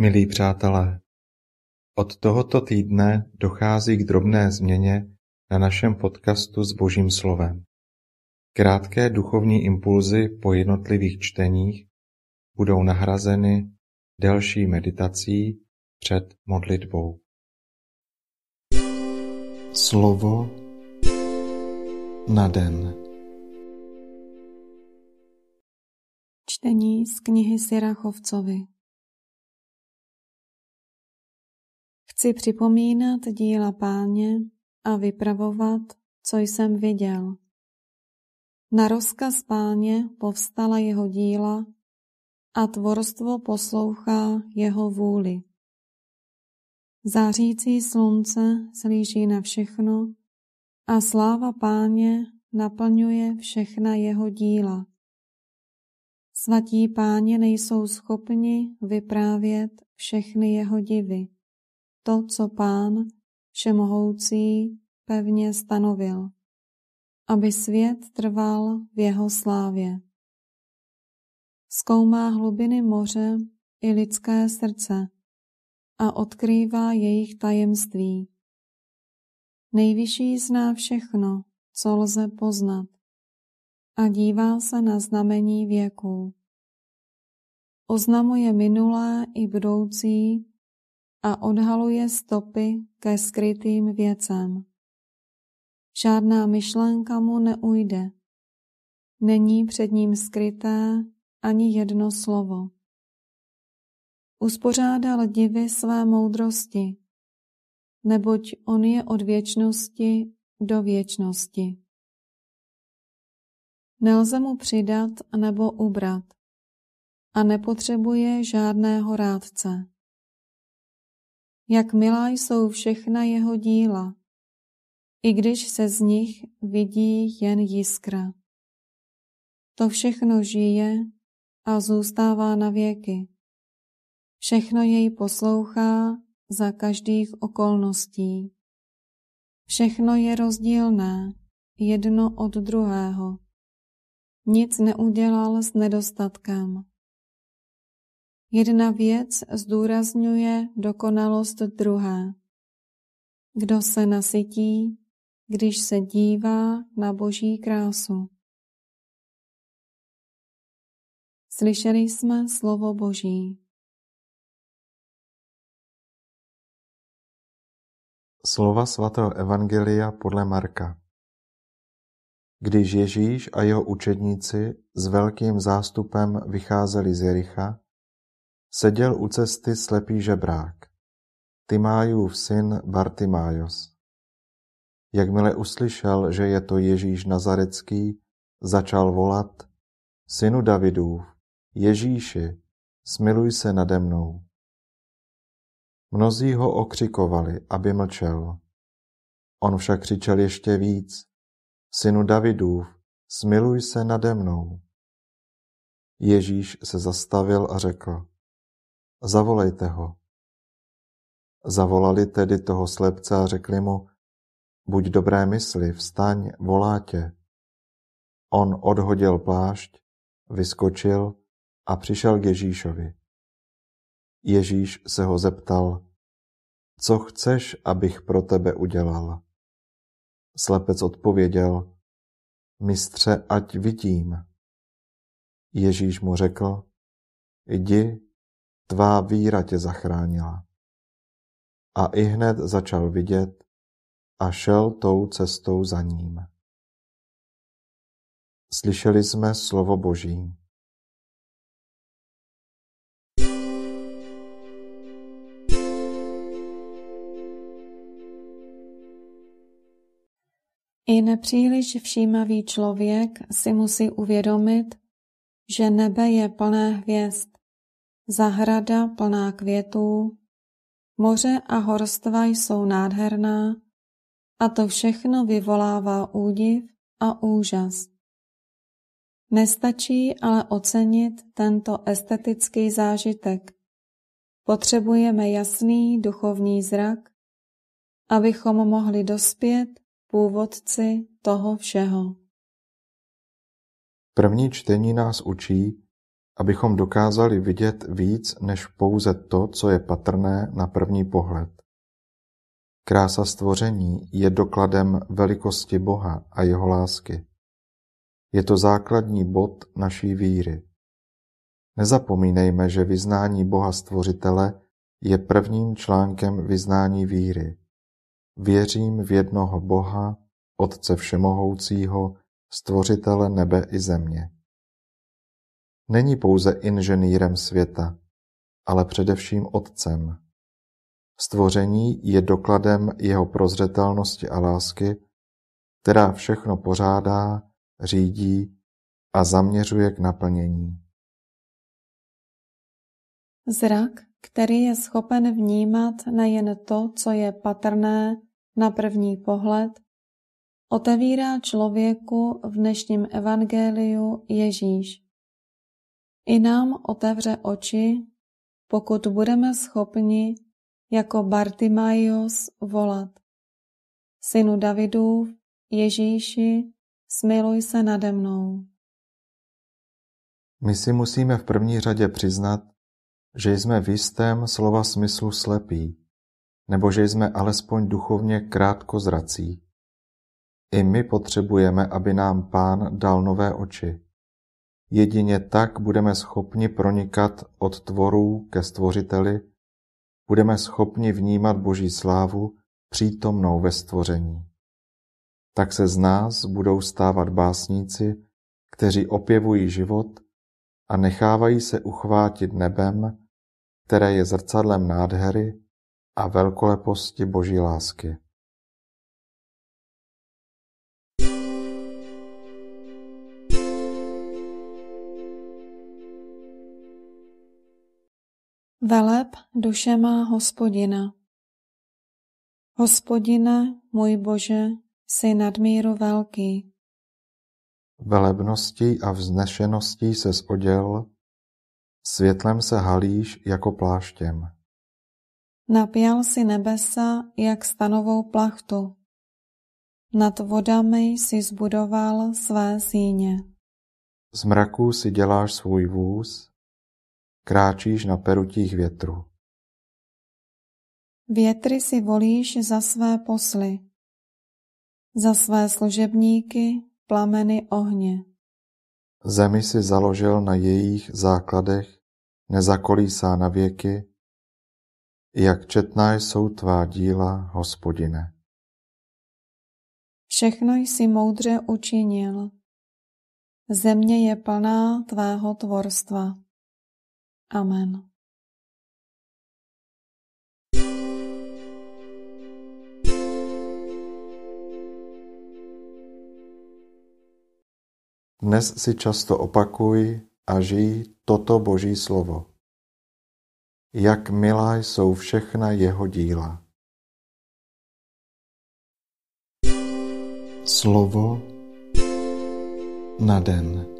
Milí přátelé, od tohoto týdne dochází k drobné změně na našem podcastu s Božím slovem. Krátké duchovní impulzy po jednotlivých čteních budou nahrazeny delší meditací před modlitbou. Slovo na den. Čtení z knihy Sirachovcovi. Chci připomínat díla páně a vypravovat, co jsem viděl. Na rozkaz páně povstala jeho díla a tvorstvo poslouchá jeho vůli. Zářící slunce slíží na všechno a sláva páně naplňuje všechna jeho díla. Svatí páně nejsou schopni vyprávět všechny jeho divy to, co Pán Všemohoucí pevně stanovil, aby svět trval v jeho slávě. Zkoumá hlubiny moře i lidské srdce a odkrývá jejich tajemství. Nejvyšší zná všechno, co lze poznat a dívá se na znamení věků. Oznamuje minulé i budoucí a odhaluje stopy ke skrytým věcem. Žádná myšlenka mu neujde. Není před ním skryté ani jedno slovo. Uspořádal divy své moudrosti, neboť on je od věčnosti do věčnosti. Nelze mu přidat nebo ubrat a nepotřebuje žádného rádce. Jak milá jsou všechna jeho díla, i když se z nich vidí jen jiskra. To všechno žije a zůstává na věky. Všechno jej poslouchá za každých okolností. Všechno je rozdílné, jedno od druhého. Nic neudělal s nedostatkem. Jedna věc zdůrazňuje dokonalost druhé. Kdo se nasytí, když se dívá na boží krásu. Slyšeli jsme slovo Boží. Slova svatého Evangelia podle Marka. Když Ježíš a jeho učedníci s velkým zástupem vycházeli z Jericha, Seděl u cesty slepý žebrák, Timájův syn Bartimájos. Jakmile uslyšel, že je to Ježíš Nazarecký, začal volat, synu Davidův, Ježíši, smiluj se nade mnou. Mnozí ho okřikovali, aby mlčel. On však křičel ještě víc, synu Davidův, smiluj se nade mnou. Ježíš se zastavil a řekl, Zavolejte ho. Zavolali tedy toho slepce a řekli mu, buď dobré mysli, vstaň, volá tě. On odhodil plášť, vyskočil a přišel k Ježíšovi. Ježíš se ho zeptal, co chceš, abych pro tebe udělal? Slepec odpověděl, mistře, ať vidím. Ježíš mu řekl, jdi tvá víra tě zachránila. A i hned začal vidět a šel tou cestou za ním. Slyšeli jsme slovo Boží. I nepříliš všímavý člověk si musí uvědomit, že nebe je plné hvězd zahrada plná květů, moře a horstva jsou nádherná a to všechno vyvolává údiv a úžas. Nestačí ale ocenit tento estetický zážitek. Potřebujeme jasný duchovní zrak, abychom mohli dospět původci toho všeho. První čtení nás učí, abychom dokázali vidět víc než pouze to, co je patrné na první pohled. Krása stvoření je dokladem velikosti Boha a jeho lásky. Je to základní bod naší víry. Nezapomínejme, že vyznání Boha Stvořitele je prvním článkem vyznání víry. Věřím v jednoho Boha, Otce Všemohoucího, Stvořitele nebe i země. Není pouze inženýrem světa, ale především Otcem. Stvoření je dokladem jeho prozřetelnosti a lásky, která všechno pořádá, řídí a zaměřuje k naplnění. Zrak, který je schopen vnímat nejen to, co je patrné na první pohled, otevírá člověku v dnešním evangeliu Ježíš. I nám otevře oči, pokud budeme schopni jako Bartimaios volat. Synu Davidův, Ježíši, smiluj se nade mnou. My si musíme v první řadě přiznat, že jsme v jistém slova smyslu slepí, nebo že jsme alespoň duchovně krátkozrací. I my potřebujeme, aby nám Pán dal nové oči. Jedině tak budeme schopni pronikat od tvorů ke stvořiteli, budeme schopni vnímat Boží slávu přítomnou ve stvoření. Tak se z nás budou stávat básníci, kteří opěvují život a nechávají se uchvátit nebem, které je zrcadlem nádhery a velkoleposti Boží lásky. Veleb duše má hospodina. Hospodine, můj Bože, jsi nadmíru velký. Velebností a vznešeností se oděl, světlem se halíš jako pláštěm. Napěl si nebesa jak stanovou plachtu. Nad vodami si zbudoval své síně. Z mraků si děláš svůj vůz, kráčíš na perutích větru. Větry si volíš za své posly, za své služebníky plameny ohně. Zemi si založil na jejich základech, nezakolísá na věky, jak četná jsou tvá díla, hospodine. Všechno jsi moudře učinil. Země je plná tvého tvorstva. Amen. Dnes si často opakuj a žij toto Boží slovo. Jak milá jsou všechna jeho díla. Slovo na den.